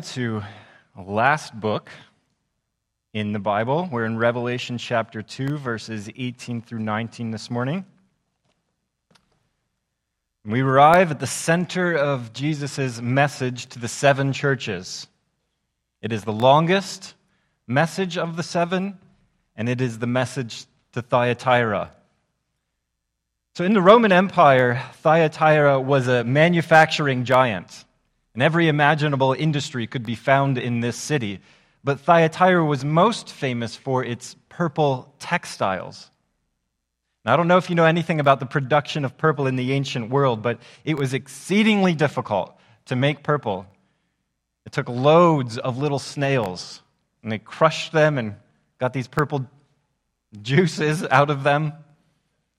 to last book in the Bible. We're in Revelation chapter 2, verses 18 through 19 this morning. We arrive at the center of Jesus' message to the seven churches. It is the longest message of the seven, and it is the message to Thyatira. So, in the Roman Empire, Thyatira was a manufacturing giant and every imaginable industry could be found in this city. But Thyatira was most famous for its purple textiles. Now, I don't know if you know anything about the production of purple in the ancient world, but it was exceedingly difficult to make purple. It took loads of little snails, and they crushed them and got these purple juices out of them,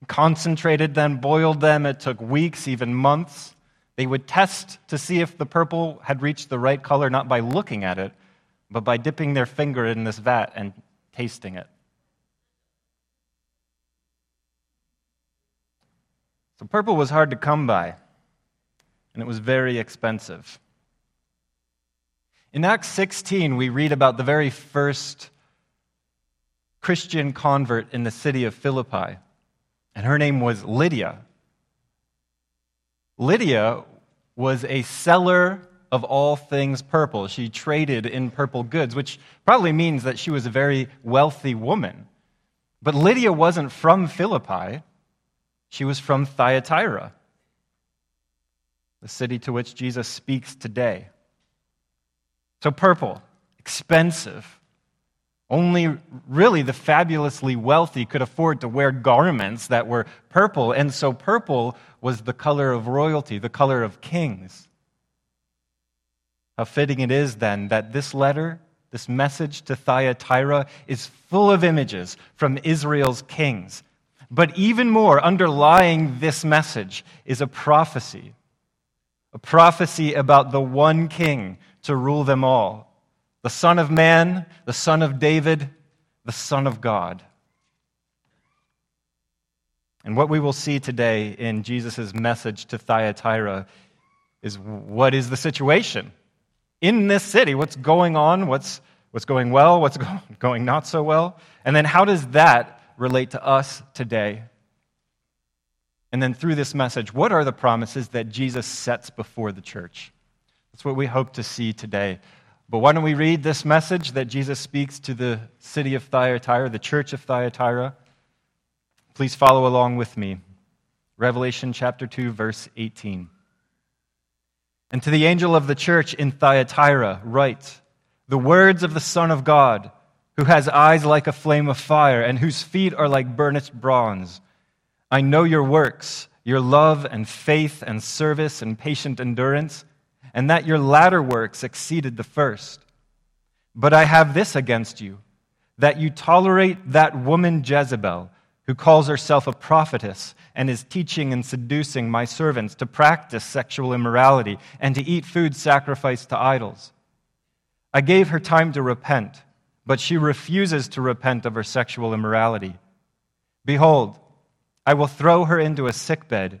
concentrated them, boiled them. It took weeks, even months. They would test to see if the purple had reached the right color, not by looking at it, but by dipping their finger in this vat and tasting it. So, purple was hard to come by, and it was very expensive. In Acts 16, we read about the very first Christian convert in the city of Philippi, and her name was Lydia. Lydia was a seller of all things purple. She traded in purple goods, which probably means that she was a very wealthy woman. But Lydia wasn't from Philippi, she was from Thyatira, the city to which Jesus speaks today. So, purple, expensive. Only really the fabulously wealthy could afford to wear garments that were purple, and so purple was the color of royalty, the color of kings. How fitting it is then that this letter, this message to Thyatira, is full of images from Israel's kings. But even more, underlying this message is a prophecy a prophecy about the one king to rule them all the Son of Man, the Son of David, the Son of God. And what we will see today in Jesus' message to Thyatira is what is the situation in this city? What's going on? What's, what's going well? What's going not so well? And then how does that relate to us today? And then through this message, what are the promises that Jesus sets before the church? That's what we hope to see today. But why don't we read this message that Jesus speaks to the city of Thyatira, the church of Thyatira? Please follow along with me. Revelation chapter 2, verse 18. And to the angel of the church in Thyatira, write the words of the Son of God, who has eyes like a flame of fire and whose feet are like burnished bronze. I know your works, your love and faith and service and patient endurance and that your latter works exceeded the first. But I have this against you, that you tolerate that woman Jezebel, who calls herself a prophetess and is teaching and seducing my servants to practice sexual immorality and to eat food sacrificed to idols. I gave her time to repent, but she refuses to repent of her sexual immorality. Behold, I will throw her into a sickbed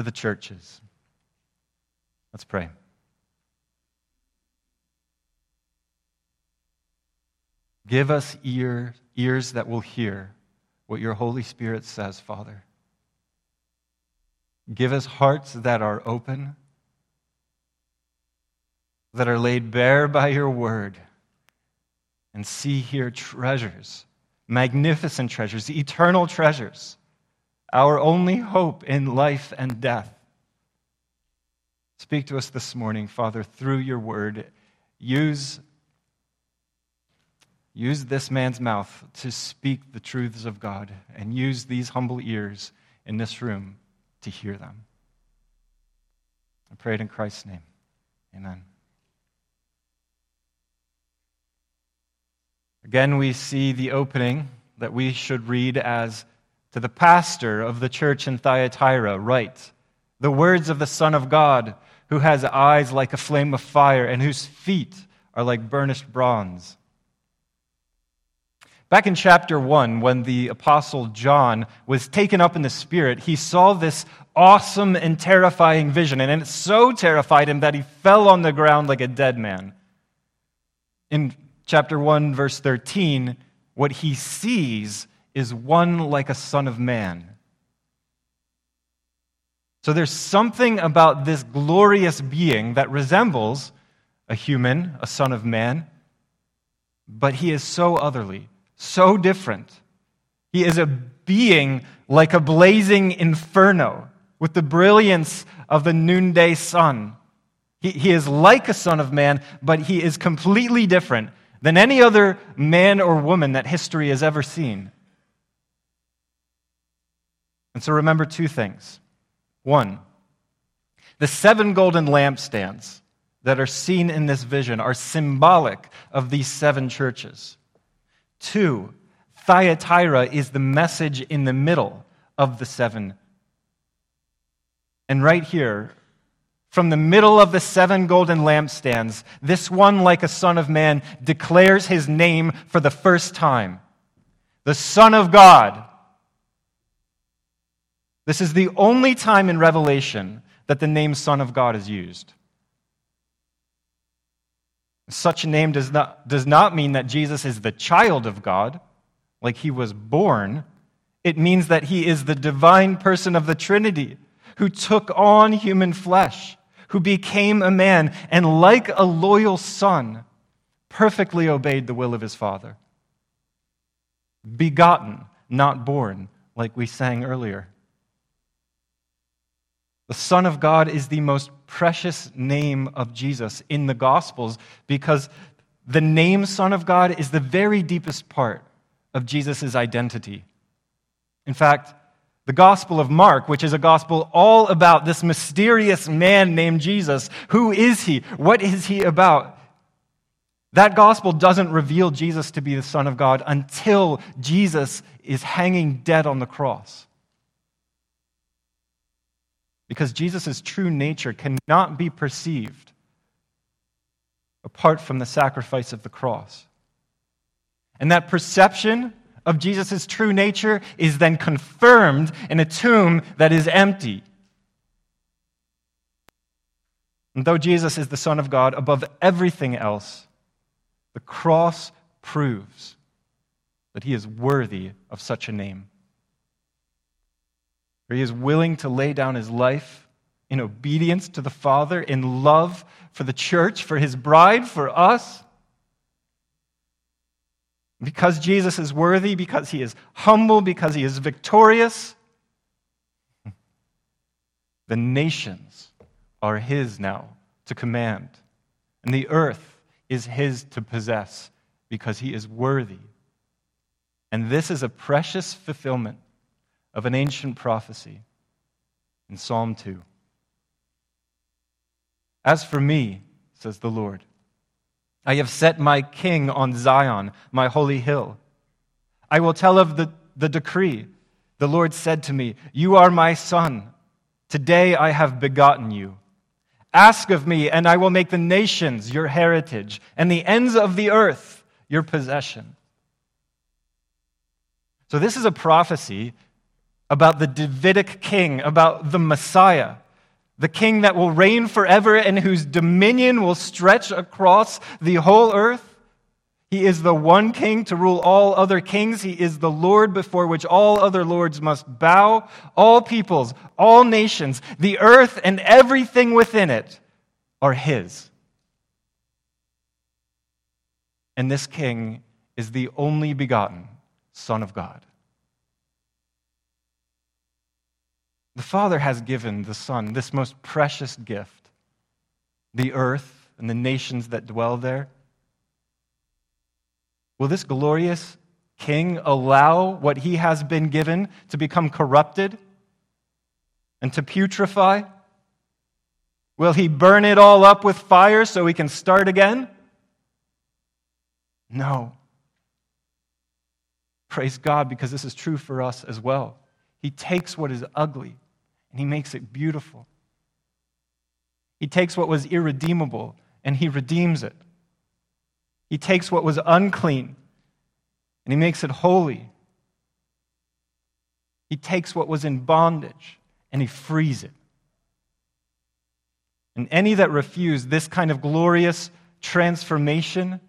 to the churches. Let's pray. Give us ear, ears that will hear what your Holy Spirit says, Father. Give us hearts that are open. that are laid bare by your word and see here treasures, magnificent treasures, eternal treasures, our only hope in life and death. Speak to us this morning, Father, through your word. Use, use this man's mouth to speak the truths of God, and use these humble ears in this room to hear them. I pray it in Christ's name. Amen. Again, we see the opening that we should read as to the pastor of the church in Thyatira, write the words of the Son of God, who has eyes like a flame of fire and whose feet are like burnished bronze. Back in chapter 1, when the apostle John was taken up in the Spirit, he saw this awesome and terrifying vision, and it so terrified him that he fell on the ground like a dead man. In chapter 1, verse 13, what he sees is one like a son of man. So there's something about this glorious being that resembles a human, a son of man, but he is so otherly, so different. He is a being like a blazing inferno with the brilliance of the noonday sun. He, he is like a son of man, but he is completely different than any other man or woman that history has ever seen. And so remember two things. One, the seven golden lampstands that are seen in this vision are symbolic of these seven churches. Two, Thyatira is the message in the middle of the seven. And right here, from the middle of the seven golden lampstands, this one, like a son of man, declares his name for the first time the Son of God. This is the only time in Revelation that the name Son of God is used. Such a name does not, does not mean that Jesus is the child of God, like he was born. It means that he is the divine person of the Trinity who took on human flesh who became a man and, like a loyal son, perfectly obeyed the will of his father. Begotten, not born, like we sang earlier. The Son of God is the most precious name of Jesus in the Gospels because the name Son of God is the very deepest part of Jesus' identity. In fact, the Gospel of Mark, which is a gospel all about this mysterious man named Jesus. Who is he? What is he about? That gospel doesn't reveal Jesus to be the Son of God until Jesus is hanging dead on the cross. Because Jesus' true nature cannot be perceived apart from the sacrifice of the cross. And that perception of Jesus' true nature is then confirmed in a tomb that is empty. And though Jesus is the Son of God above everything else, the cross proves that he is worthy of such a name. For he is willing to lay down his life in obedience to the Father, in love for the church, for his bride, for us. Because Jesus is worthy, because he is humble, because he is victorious, the nations are his now to command, and the earth is his to possess because he is worthy. And this is a precious fulfillment of an ancient prophecy in Psalm 2. As for me, says the Lord, I have set my king on Zion, my holy hill. I will tell of the, the decree. The Lord said to me, You are my son. Today I have begotten you. Ask of me, and I will make the nations your heritage, and the ends of the earth your possession. So, this is a prophecy about the Davidic king, about the Messiah the king that will reign forever and whose dominion will stretch across the whole earth. He is the one king to rule all other kings. He is the Lord before which all other lords must bow. All peoples, all nations, the earth and everything within it are his. And this king is the only begotten Son of God. The Father has given the Son this most precious gift the earth and the nations that dwell there. Will this glorious king allow what he has been given to become corrupted and to putrefy? Will he burn it all up with fire so we can start again? No. Praise God because this is true for us as well. He takes what is ugly and he makes it beautiful. He takes what was irredeemable and he redeems it. He takes what was unclean and he makes it holy. He takes what was in bondage and he frees it. And any that refuse this kind of glorious transformation,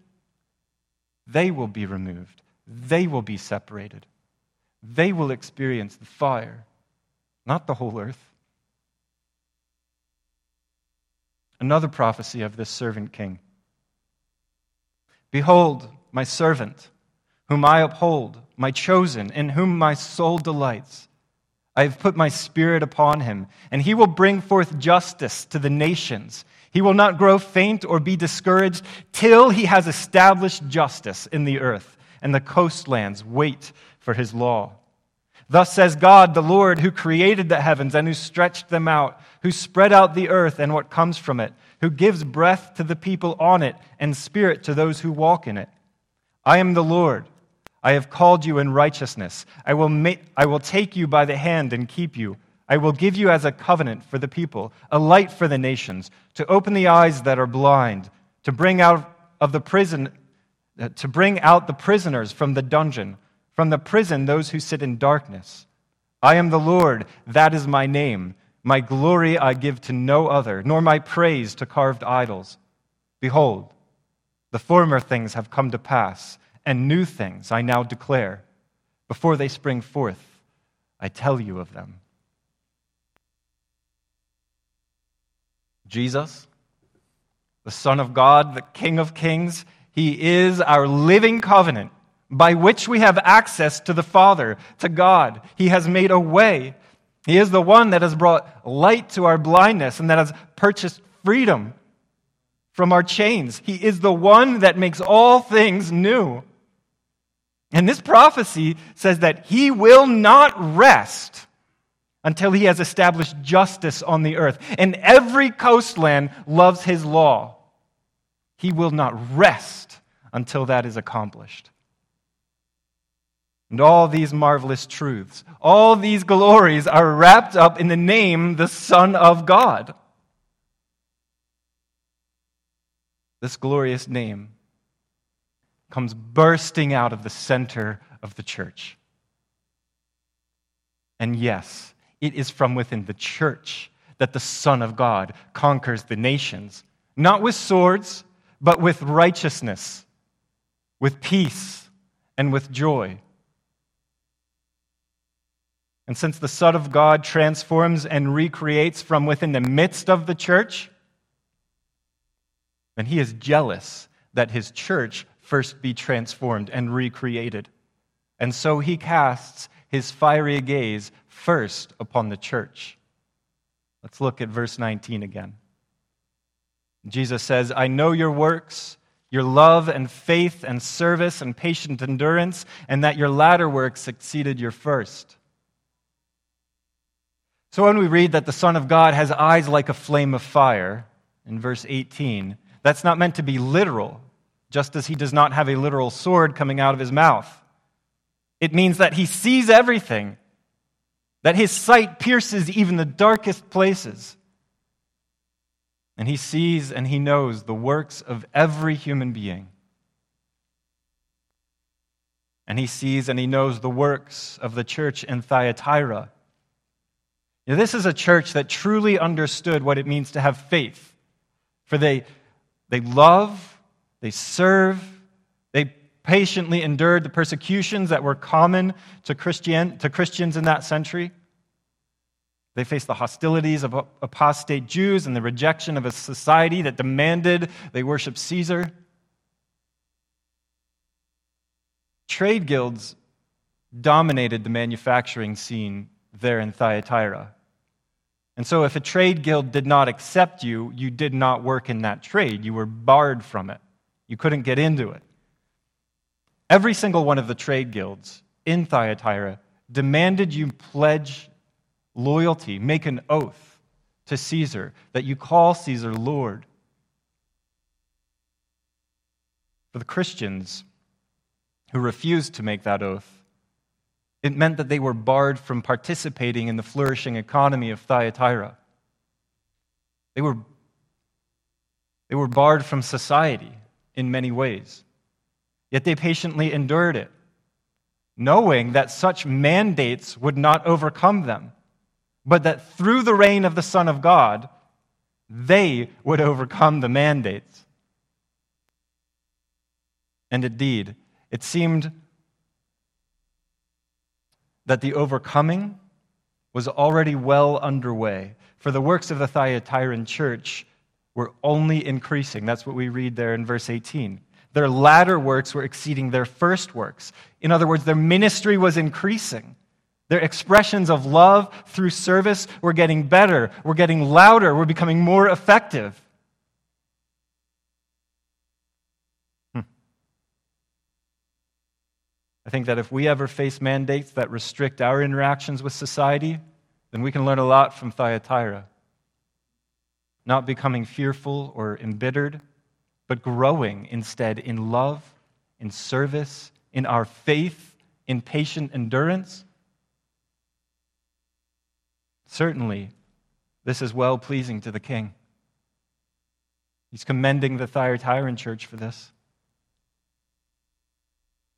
they will be removed. They will be separated. They will experience the fire, not the whole earth. Another prophecy of this servant king Behold, my servant, whom I uphold, my chosen, in whom my soul delights. I have put my spirit upon him, and he will bring forth justice to the nations. He will not grow faint or be discouraged till he has established justice in the earth, and the coastlands wait for his law. Thus says God, the Lord, who created the heavens and who stretched them out, who spread out the earth and what comes from it, who gives breath to the people on it and spirit to those who walk in it. I am the Lord. I have called you in righteousness. I will, make, I will take you by the hand and keep you. I will give you as a covenant for the people, a light for the nations, to open the eyes that are blind, to bring out of the prison, to bring out the prisoners from the dungeon, from the prison those who sit in darkness. I am the Lord, that is my name. My glory I give to no other, nor my praise to carved idols. Behold, the former things have come to pass and new things I now declare. Before they spring forth, I tell you of them. Jesus, the Son of God, the King of Kings, He is our living covenant by which we have access to the Father, to God. He has made a way. He is the one that has brought light to our blindness and that has purchased freedom from our chains. He is the one that makes all things new. And this prophecy says that he will not rest until he has established justice on the earth. And every coastland loves his law. He will not rest until that is accomplished. And all these marvelous truths, all these glories are wrapped up in the name, the Son of God. This glorious name comes bursting out of the center of the church. And yes, it is from within the church that the Son of God conquers the nations, not with swords, but with righteousness, with peace, and with joy. And since the Son of God transforms and recreates from within the midst of the church, then he is jealous that his church first be transformed and recreated. And so he casts his fiery gaze first upon the church. Let's look at verse 19 again. Jesus says, I know your works, your love and faith and service and patient endurance, and that your latter works exceeded your first. So when we read that the Son of God has eyes like a flame of fire, in verse 18, that's not meant to be literal just as he does not have a literal sword coming out of his mouth. It means that he sees everything, that his sight pierces even the darkest places. And he sees and he knows the works of every human being. And he sees and he knows the works of the church in Thyatira. Now, this is a church that truly understood what it means to have faith. For they, they love they serve. They patiently endured the persecutions that were common to, Christian, to Christians in that century. They faced the hostilities of apostate Jews and the rejection of a society that demanded they worship Caesar. trade guilds dominated the manufacturing scene there in Thyatira. And so, if a trade guild did not accept you, you did not work in that trade. You were barred from it. You couldn't get into it. Every single one of the trade guilds in Thyatira demanded you pledge loyalty, make an oath to Caesar, that you call Caesar Lord. For the Christians who refused to make that oath, it meant that they were barred from participating in the flourishing economy of Thyatira. They were, they were barred from society in many ways. Yet they patiently endured it, knowing that such mandates would not overcome them, but that through the reign of the Son of God, they would overcome the mandates. And indeed, it seemed that the overcoming was already well underway. For the works of the Thyatiran church were only increasing. That's what we read there in verse 18. Their latter works were exceeding their first works. In other words, their ministry was increasing. Their expressions of love through service were getting better, were getting louder, were becoming more effective. Think that if we ever face mandates that restrict our interactions with society, then we can learn a lot from Thyatira. Not becoming fearful or embittered, but growing instead in love, in service, in our faith, in patient endurance. Certainly, this is well pleasing to the king. He's commending the Thyatiran church for this.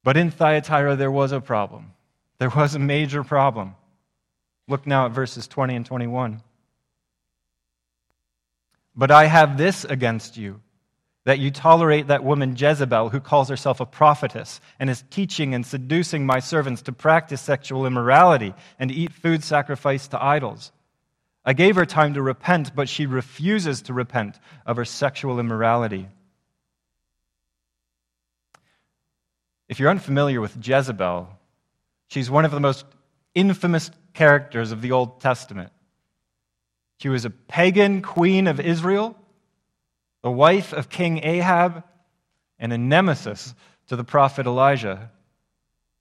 But in Thyatira, there was a problem. There was a major problem. Look now at verses 20 and 21. But I have this against you that you tolerate that woman Jezebel, who calls herself a prophetess and is teaching and seducing my servants to practice sexual immorality and eat food sacrificed to idols. I gave her time to repent, but she refuses to repent of her sexual immorality. If you're unfamiliar with Jezebel, she's one of the most infamous characters of the Old Testament. She was a pagan queen of Israel, the wife of King Ahab, and a nemesis to the prophet Elijah.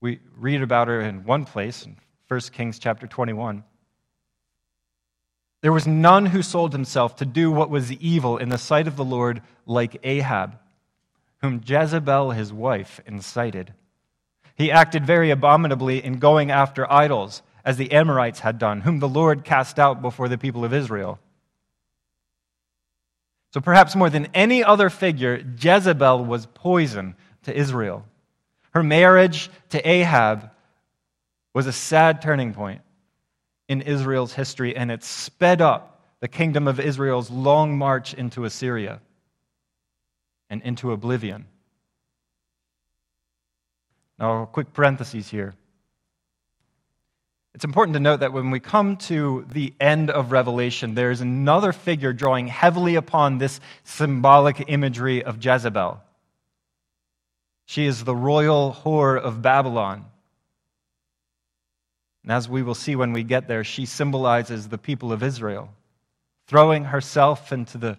We read about her in one place in 1 Kings chapter 21. There was none who sold himself to do what was evil in the sight of the Lord like Ahab whom Jezebel, his wife, incited. He acted very abominably in going after idols, as the Amorites had done, whom the Lord cast out before the people of Israel. So perhaps more than any other figure, Jezebel was poison to Israel. Her marriage to Ahab was a sad turning point in Israel's history, and it sped up the kingdom of Israel's long march into Assyria and into oblivion. Now, a quick parenthesis here. It's important to note that when we come to the end of Revelation, there is another figure drawing heavily upon this symbolic imagery of Jezebel. She is the royal whore of Babylon. And as we will see when we get there, she symbolizes the people of Israel, throwing herself into the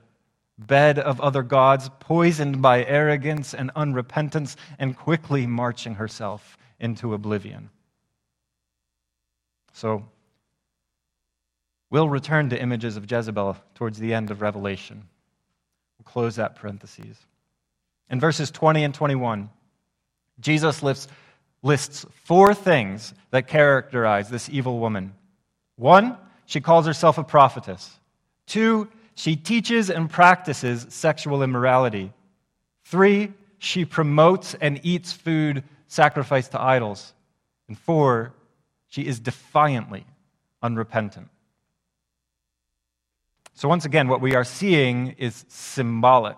bed of other gods, poisoned by arrogance and unrepentance, and quickly marching herself into oblivion. So, we'll return to images of Jezebel towards the end of Revelation. We'll close that parenthesis. In verses 20 and 21, Jesus lists, lists four things that characterize this evil woman. One, she calls herself a prophetess. Two, she teaches and practices sexual immorality. Three, she promotes and eats food sacrificed to idols. And four, she is defiantly unrepentant. So, once again, what we are seeing is symbolic.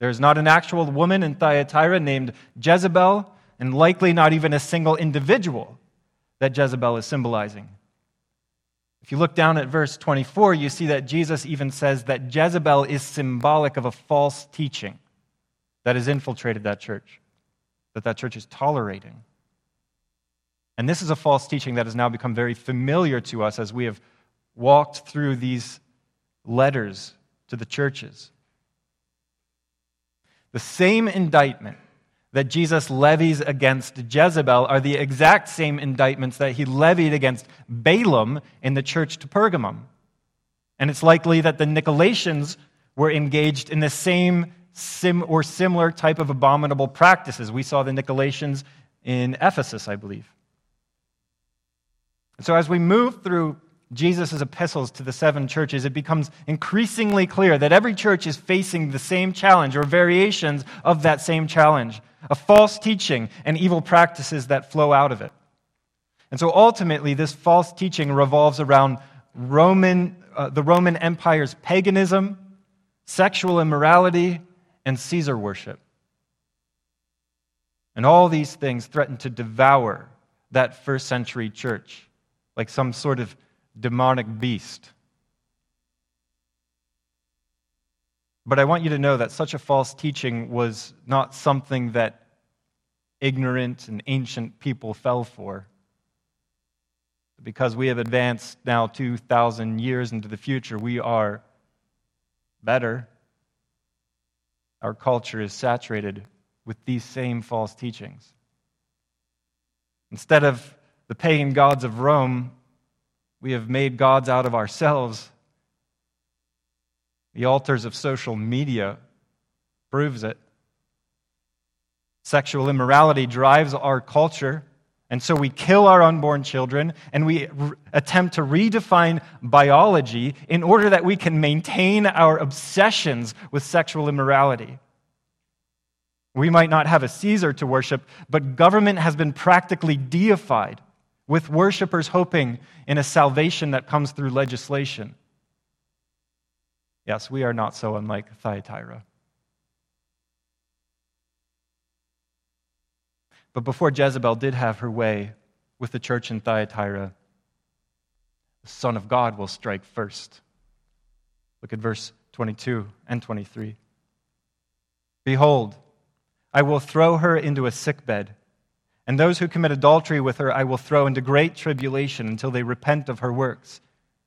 There is not an actual woman in Thyatira named Jezebel, and likely not even a single individual that Jezebel is symbolizing. If you look down at verse 24, you see that Jesus even says that Jezebel is symbolic of a false teaching that has infiltrated that church. that that church is tolerating. And this is a false teaching that has now become very familiar to us as we have walked through these letters to the churches. The same indictment that Jesus levies against Jezebel are the exact same indictments that he levied against Balaam in the church to Pergamum. And it's likely that the Nicolaitans were engaged in the same sim or similar type of abominable practices. We saw the Nicolaitans in Ephesus, I believe. So as we move through Jesus' epistles to the seven churches, it becomes increasingly clear that every church is facing the same challenge or variations of that same challenge a false teaching and evil practices that flow out of it. And so ultimately, this false teaching revolves around Roman, uh, the Roman Empire's paganism, sexual immorality, and Caesar worship. And all these things threaten to devour that first century church like some sort of demonic beast. But I want you to know that such a false teaching was not something that ignorant and ancient people fell for. Because we have advanced now 2,000 years into the future, we are better. Our culture is saturated with these same false teachings. Instead of the pagan gods of Rome, we have made gods out of ourselves. The altars of social media proves it. Sexual immorality drives our culture, and so we kill our unborn children and we re- attempt to redefine biology in order that we can maintain our obsessions with sexual immorality. We might not have a Caesar to worship, but government has been practically deified with worshipers hoping in a salvation that comes through legislation. Yes, we are not so unlike Thyatira. But before Jezebel did have her way with the church in Thyatira, the Son of God will strike first. Look at verse 22 and 23. Behold, I will throw her into a sickbed and those who commit adultery with her I will throw into great tribulation until they repent of her works.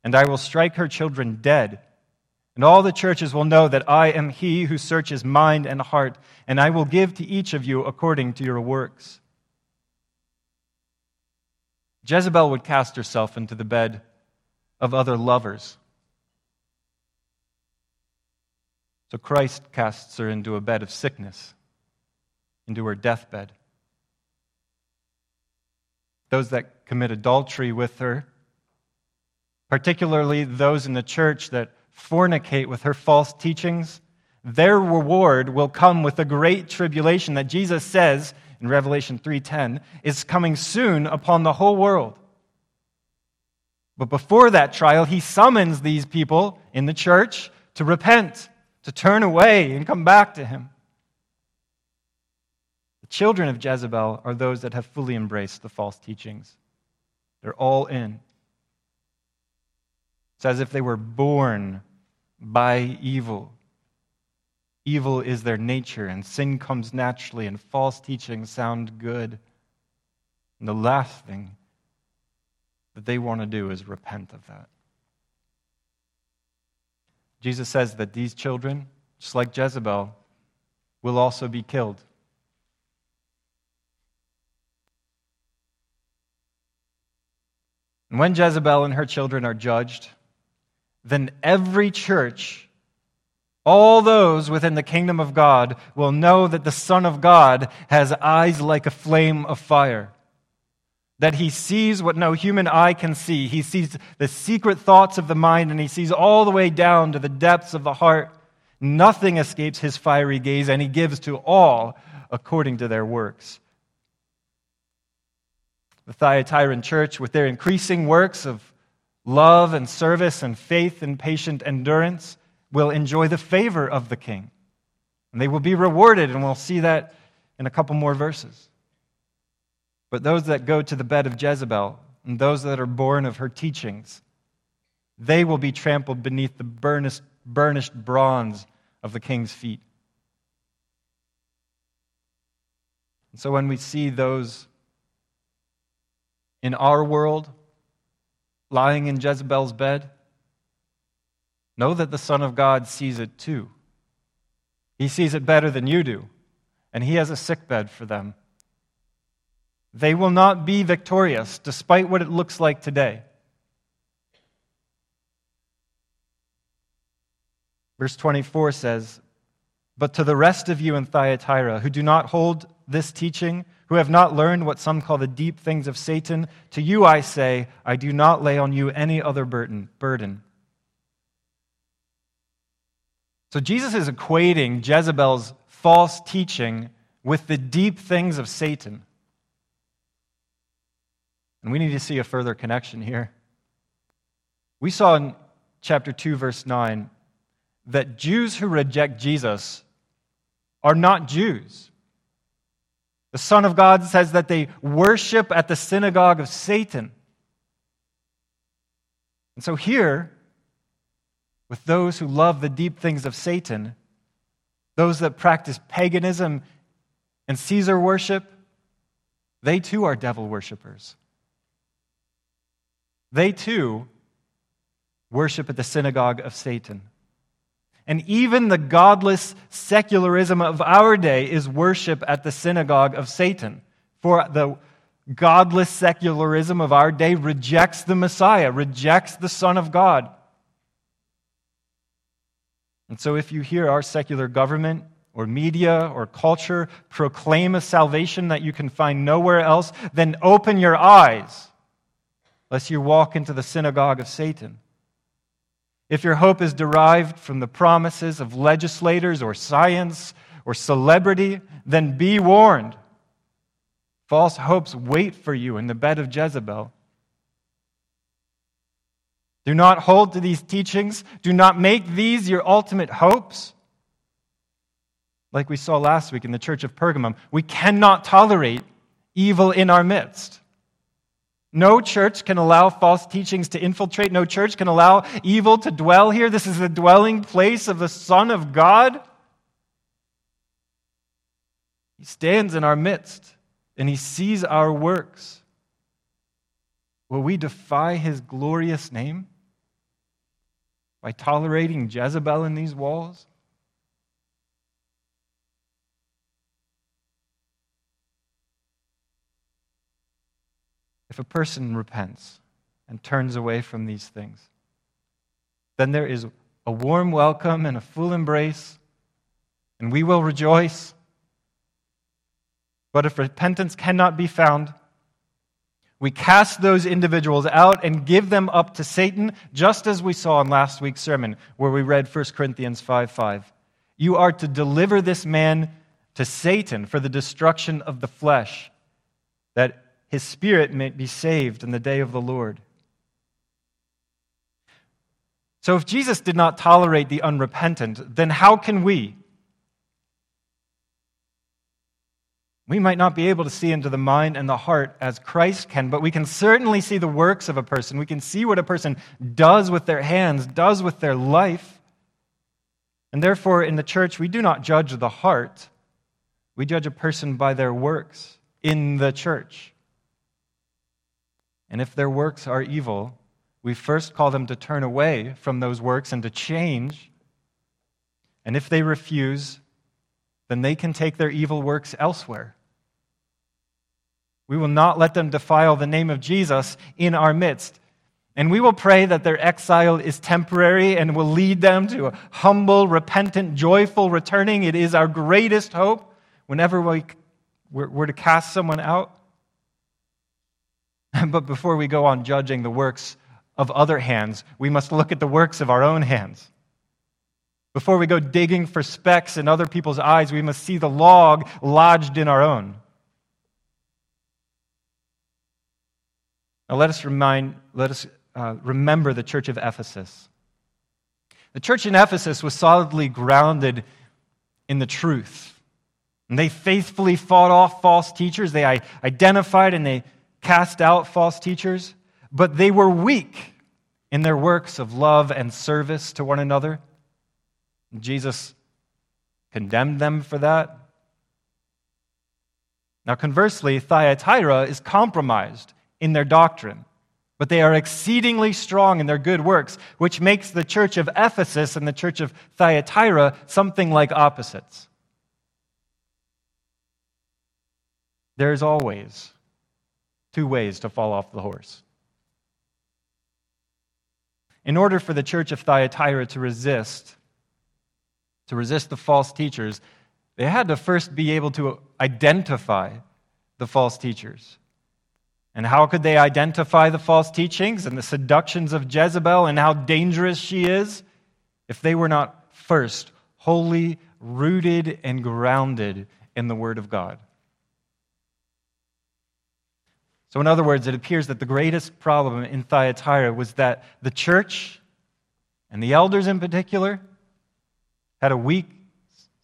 And I will strike her children dead. And all the churches will know that I am he who searches mind and heart, and I will give to each of you according to your works. Jezebel would cast herself into the bed of other lovers. So Christ casts her into a bed of sickness, into her deathbed those that commit adultery with her, particularly those in the church that fornicate with her false teachings, their reward will come with a great tribulation that Jesus says in Revelation 3:10 is coming soon upon the whole world. But before that trial, he summons these people in the church to repent, to turn away and come back to him. The children of Jezebel are those that have fully embraced the false teachings. They're all in. It's as if they were born by evil. Evil is their nature, and sin comes naturally, and false teachings sound good. And the last thing that they want to do is repent of that. Jesus says that these children, just like Jezebel, will also be killed. And when Jezebel and her children are judged, then every church, all those within the kingdom of God, will know that the Son of God has eyes like a flame of fire. That he sees what no human eye can see. He sees the secret thoughts of the mind and he sees all the way down to the depths of the heart. Nothing escapes his fiery gaze, and he gives to all according to their works. The Thyatiran church, with their increasing works of love and service and faith and patient endurance, will enjoy the favor of the king. And they will be rewarded, and we'll see that in a couple more verses. But those that go to the bed of Jezebel, and those that are born of her teachings, they will be trampled beneath the burnished, burnished bronze of the king's feet. And So when we see those in our world lying in Jezebel's bed, know that the Son of God sees it too. He sees it better than you do, and He has a sick bed for them. They will not be victorious despite what it looks like today. Verse 24 says, But to the rest of you in Thyatira who do not hold this teaching, who have not learned what some call the deep things of Satan, to you I say, I do not lay on you any other burden. burden. So Jesus is equating Jezebel's false teaching with the deep things of Satan. And we need to see a further connection here. We saw in chapter 2, verse 9, that Jews who reject Jesus are not Jews. The Son of God says that they worship at the synagogue of Satan. And so, here, with those who love the deep things of Satan, those that practice paganism and Caesar worship, they too are devil worshippers. They too worship at the synagogue of Satan. And even the godless secularism of our day is worship at the synagogue of Satan. For the godless secularism of our day rejects the Messiah, rejects the Son of God. And so, if you hear our secular government or media or culture proclaim a salvation that you can find nowhere else, then open your eyes, lest you walk into the synagogue of Satan. If your hope is derived from the promises of legislators or science or celebrity, then be warned. False hopes wait for you in the bed of Jezebel. Do not hold to these teachings. Do not make these your ultimate hopes. Like we saw last week in the church of Pergamum, we cannot tolerate evil in our midst. No church can allow false teachings to infiltrate. No church can allow evil to dwell here. This is the dwelling place of the Son of God. He stands in our midst and he sees our works. Will we defy his glorious name by tolerating Jezebel in these walls? If a person repents and turns away from these things, then there is a warm welcome and a full embrace, and we will rejoice. But if repentance cannot be found, we cast those individuals out and give them up to Satan, just as we saw in last week's sermon, where we read 1 Corinthians 5 5. You are to deliver this man to Satan for the destruction of the flesh, that his spirit may be saved in the day of the Lord. So, if Jesus did not tolerate the unrepentant, then how can we? We might not be able to see into the mind and the heart as Christ can, but we can certainly see the works of a person. We can see what a person does with their hands, does with their life. And therefore, in the church, we do not judge the heart, we judge a person by their works in the church. And if their works are evil, we first call them to turn away from those works and to change. And if they refuse, then they can take their evil works elsewhere. We will not let them defile the name of Jesus in our midst. And we will pray that their exile is temporary and will lead them to a humble, repentant, joyful returning. It is our greatest hope whenever we, we're to cast someone out. but before we go on judging the works of other hands, we must look at the works of our own hands. Before we go digging for specks in other people's eyes, we must see the log lodged in our own. Now let us remind, let us uh, remember the church of Ephesus. The church in Ephesus was solidly grounded in the truth. And they faithfully fought off false teachers. They identified and they cast out false teachers, but they were weak in their works of love and service to one another. Jesus condemned them for that. Now, conversely, Thyatira is compromised in their doctrine, but they are exceedingly strong in their good works, which makes the church of Ephesus and the church of Thyatira something like opposites. There's always two ways to fall off the horse. In order for the church of Thyatira to resist, to resist the false teachers, they had to first be able to identify the false teachers. And how could they identify the false teachings and the seductions of Jezebel and how dangerous she is if they were not first wholly rooted and grounded in the Word of God? So, in other words, it appears that the greatest problem in Thyatira was that the church, and the elders in particular, had a weak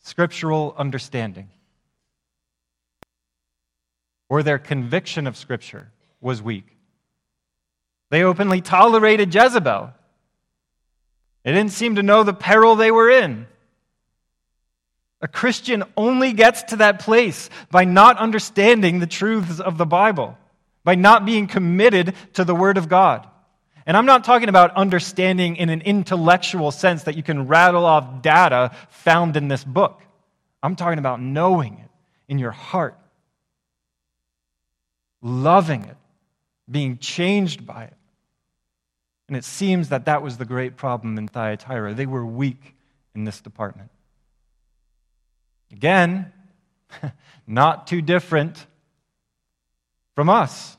scriptural understanding, or their conviction of Scripture was weak. They openly tolerated Jezebel. They didn't seem to know the peril they were in. A Christian only gets to that place by not understanding the truths of the Bible by not being committed to the Word of God. And I'm not talking about understanding in an intellectual sense that you can rattle off data found in this book. I'm talking about knowing it in your heart, loving it, being changed by it. And it seems that that was the great problem in Thyatira. They were weak in this department. Again, not too different from us.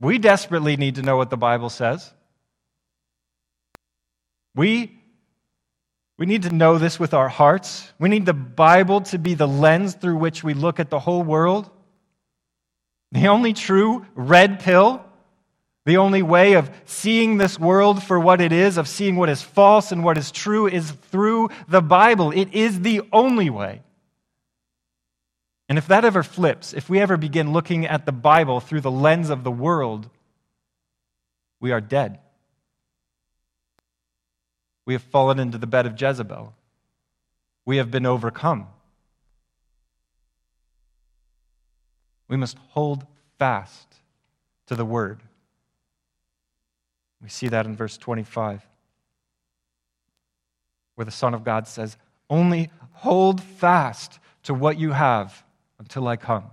We desperately need to know what the Bible says. We, we need to know this with our hearts. We need the Bible to be the lens through which we look at the whole world. The only true red pill, the only way of seeing this world for what it is, of seeing what is false and what is true, is through the Bible. It is the only way. And if that ever flips, if we ever begin looking at the Bible through the lens of the world, we are dead. We have fallen into the bed of Jezebel. We have been overcome. We must hold fast to the word. We see that in verse 25, where the Son of God says, Only hold fast to what you have until I come.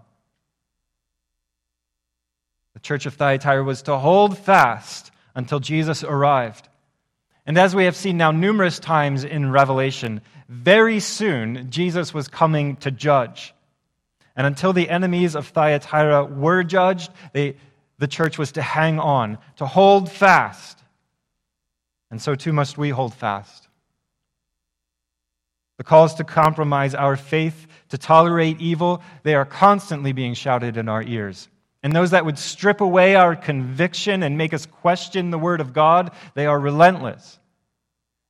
The church of Thyatira was to hold fast until Jesus arrived. And as we have seen now numerous times in Revelation, very soon Jesus was coming to judge. And until the enemies of Thyatira were judged, they, the church was to hang on, to hold fast. And so too must we hold fast. The calls to compromise our faith, to tolerate evil, they are constantly being shouted in our ears. And those that would strip away our conviction and make us question the Word of God, they are relentless.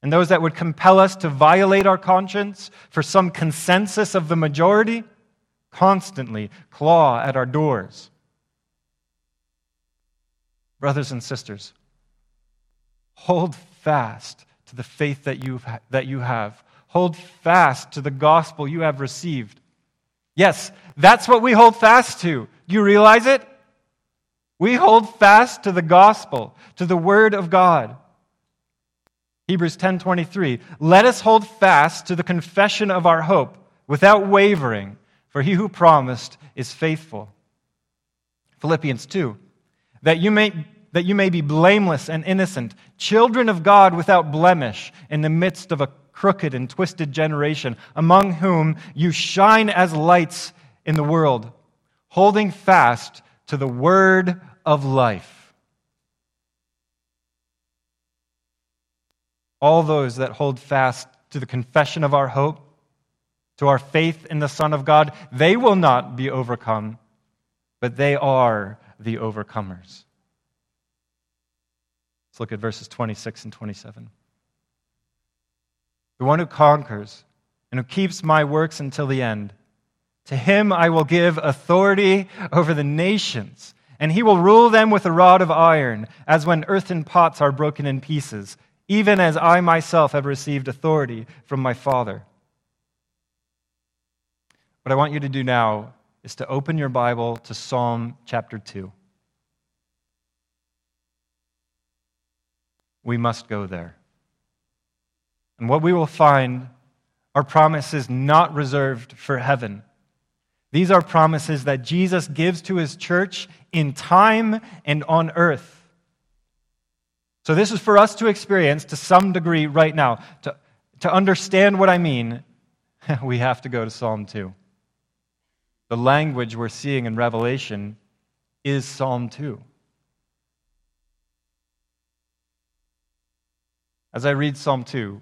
And those that would compel us to violate our conscience for some consensus of the majority, constantly claw at our doors. Brothers and sisters, hold fast to the faith that you, that you have. Hold fast to the gospel you have received. Yes, that's what we hold fast to. Do you realize it? We hold fast to the gospel, to the word of God. Hebrews 10:23 Let us hold fast to the confession of our hope without wavering, for he who promised is faithful. Philippians 2 That you may that you may be blameless and innocent, children of God without blemish in the midst of a crooked and twisted generation, among whom you shine as lights in the world, holding fast to the word of life. All those that hold fast to the confession of our hope, to our faith in the Son of God, they will not be overcome, but they are the overcomers. Let's look at verses 26 and 27 the one who conquers and who keeps my works until the end. To him I will give authority over the nations, and he will rule them with a rod of iron, as when earthen pots are broken in pieces, even as I myself have received authority from my Father. What I want you to do now is to open your Bible to Psalm chapter 2. We must go there. And what we will find are promises not reserved for heaven. These are promises that Jesus gives to his church in time and on earth. So, this is for us to experience to some degree right now. To, to understand what I mean, we have to go to Psalm 2. The language we're seeing in Revelation is Psalm 2. As I read Psalm 2,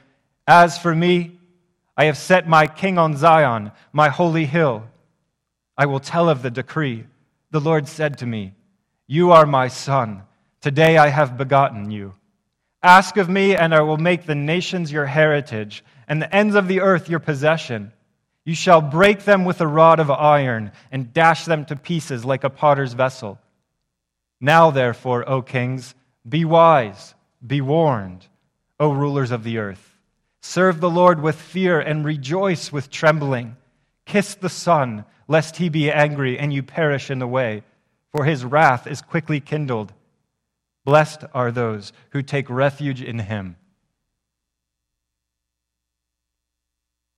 As for me, I have set my king on Zion, my holy hill. I will tell of the decree. The Lord said to me, You are my son. Today I have begotten you. Ask of me, and I will make the nations your heritage, and the ends of the earth your possession. You shall break them with a rod of iron, and dash them to pieces like a potter's vessel. Now, therefore, O kings, be wise, be warned, O rulers of the earth. Serve the Lord with fear and rejoice with trembling. Kiss the Son, lest he be angry and you perish in the way, for his wrath is quickly kindled. Blessed are those who take refuge in him.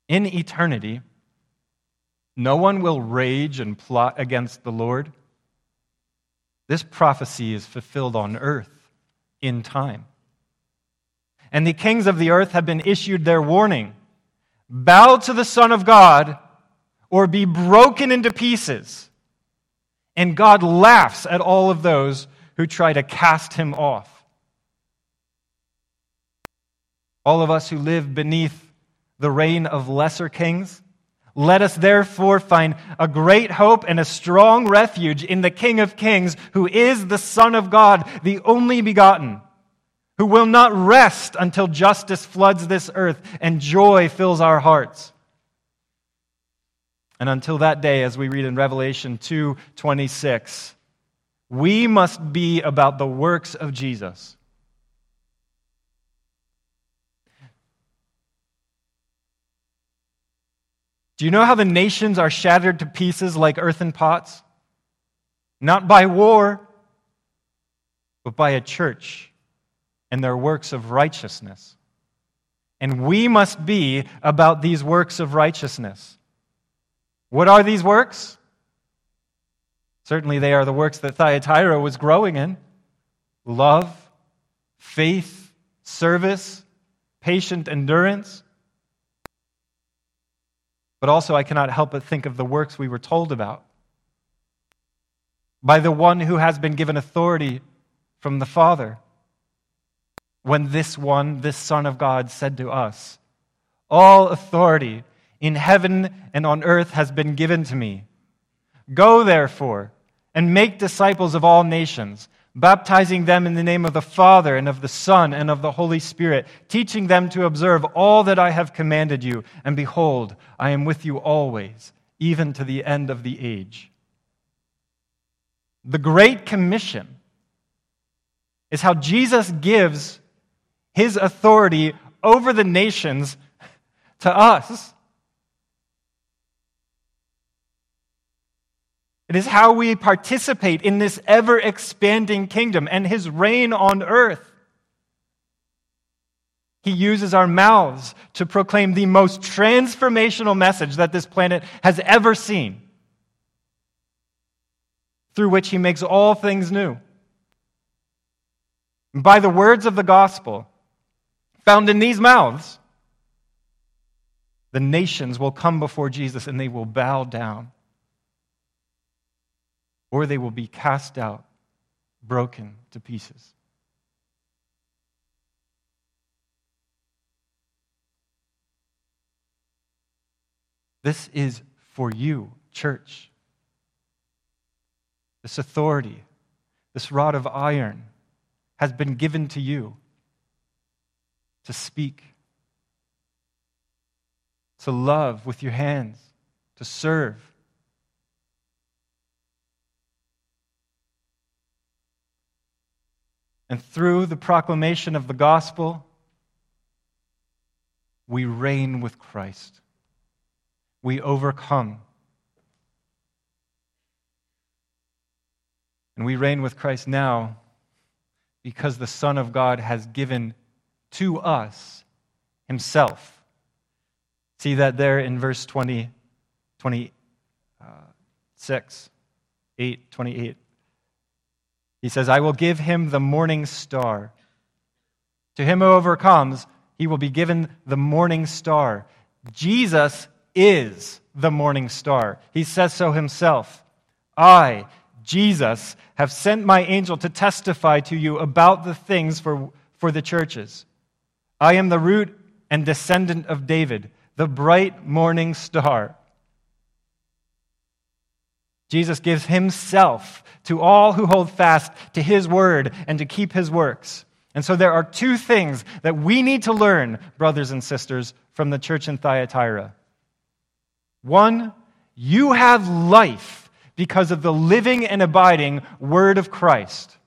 In eternity, no one will rage and plot against the Lord. This prophecy is fulfilled on earth in time and the kings of the earth have been issued their warning bow to the Son of God or be broken into pieces. And God laughs at all of those who try to cast him off. All of us who live beneath the reign of lesser kings, let us therefore find a great hope and a strong refuge in the King of Kings, who is the Son of God, the only begotten who will not rest until justice floods this earth and joy fills our hearts. And until that day, as we read in Revelation 2 26, we must be about the works of Jesus. Do you know how the nations are shattered to pieces like earthen pots? Not by war, but by a church and their works of righteousness. And we must be about these works of righteousness. What are these works? Certainly, they are the works that Thyatira was growing in love, faith, service, patient endurance. But also, I cannot help but think of the works we were told about by the one who has been given authority from the Father when this one, this Son of God, said to us, All authority in heaven and on earth has been given to me. Go, therefore, and make disciples of all nations, baptizing them in the name of the Father and of the Son and of the Holy Spirit, teaching them to observe all that I have commanded you. And behold, I am with you always, even to the end of the age. The Great Commission is how Jesus gives his authority over the nations to us. It is how we participate in this ever expanding kingdom and his reign on earth. He uses our mouths to proclaim the most transformational message that this planet has ever seen, through which he makes all things new. By the words of the gospel, found in these mouths, the nations will come before Jesus and they will bow down. Or they will be cast out, broken to pieces. This is for you, church. This authority, this rod of iron, has been given to you to speak, to love with your hands, to serve. And through the proclamation of the gospel, we reign with Christ. We overcome. And we reign with Christ now because the Son of God has given to us himself. See that there in verse 20, 26, uh, 8, 28. He says, I will give him the morning star. To him who overcomes, he will be given the morning star. Jesus is the morning star. He says so himself. I, Jesus, have sent my angel to testify to you about the things for, for the churches. I am the root and descendant of David, the bright morning star. Jesus gives himself to all who hold fast to his word and to keep his works. And so there are two things that we need to learn, brothers and sisters, from the church in Thyatira. One, you have life because of the living and abiding word of Christ.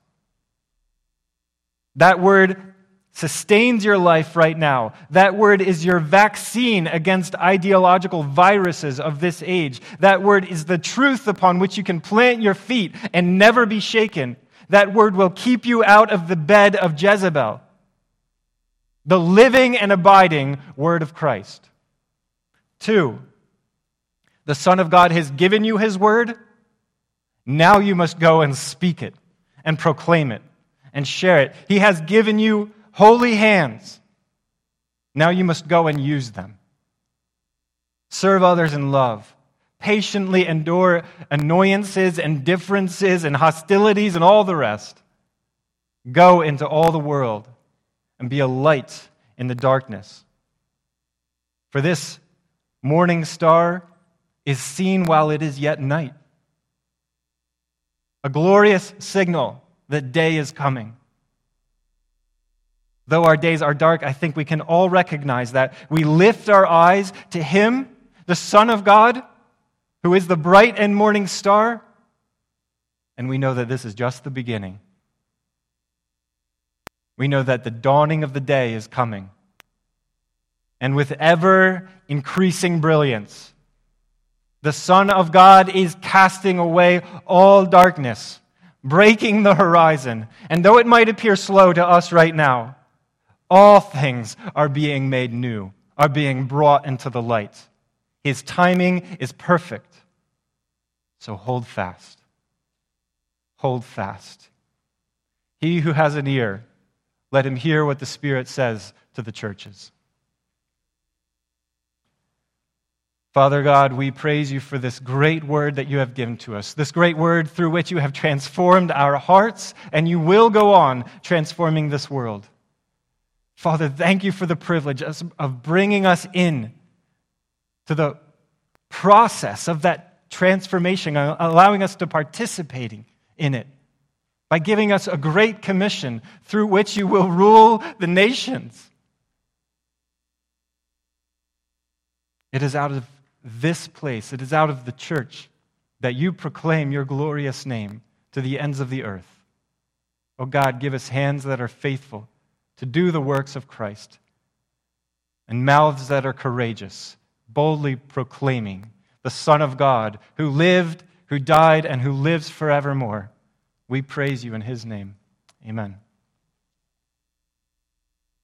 That word sustains your life right now. That word is your vaccine against ideological viruses of this age. That word is the truth upon which you can plant your feet and never be shaken. That word will keep you out of the bed of Jezebel. The living and abiding word of Christ. Two, the Son of God has given you his word. Now you must go and speak it and proclaim it and share it. He has given you holy hands. Now you must go and use them. Serve others in love patiently endure annoyances and differences and hostilities and all the rest. Go into all the world and be a light in the darkness. For this morning star is seen while it is yet night, a glorious signal that day is coming. Though our days are dark, I think we can all recognize that. We lift our eyes to Him, the Son of God who is the bright and morning star. And we know that this is just the beginning. We know that the dawning of the day is coming. And with ever increasing brilliance, the Son of God is casting away all darkness, breaking the horizon. And though it might appear slow to us right now, all things are being made new, are being brought into the light. His timing is perfect. So hold fast. Hold fast. He who has an ear, let him hear what the Spirit says to the churches. Father God, we praise you for this great word that you have given to us, this great word through which you have transformed our hearts, and you will go on transforming this world. Father, thank you for the privilege of bringing us in to the process of that transformation, allowing us to participating in it by giving us a great commission through which you will rule the nations. It is out of this place, it is out of the church that you proclaim your glorious name to the ends of the earth. Oh God, give us hands that are faithful to do the works of Christ and mouths that are courageous, boldly proclaiming the Son of God, who lived, who died, and who lives forevermore. We praise you in his name. Amen.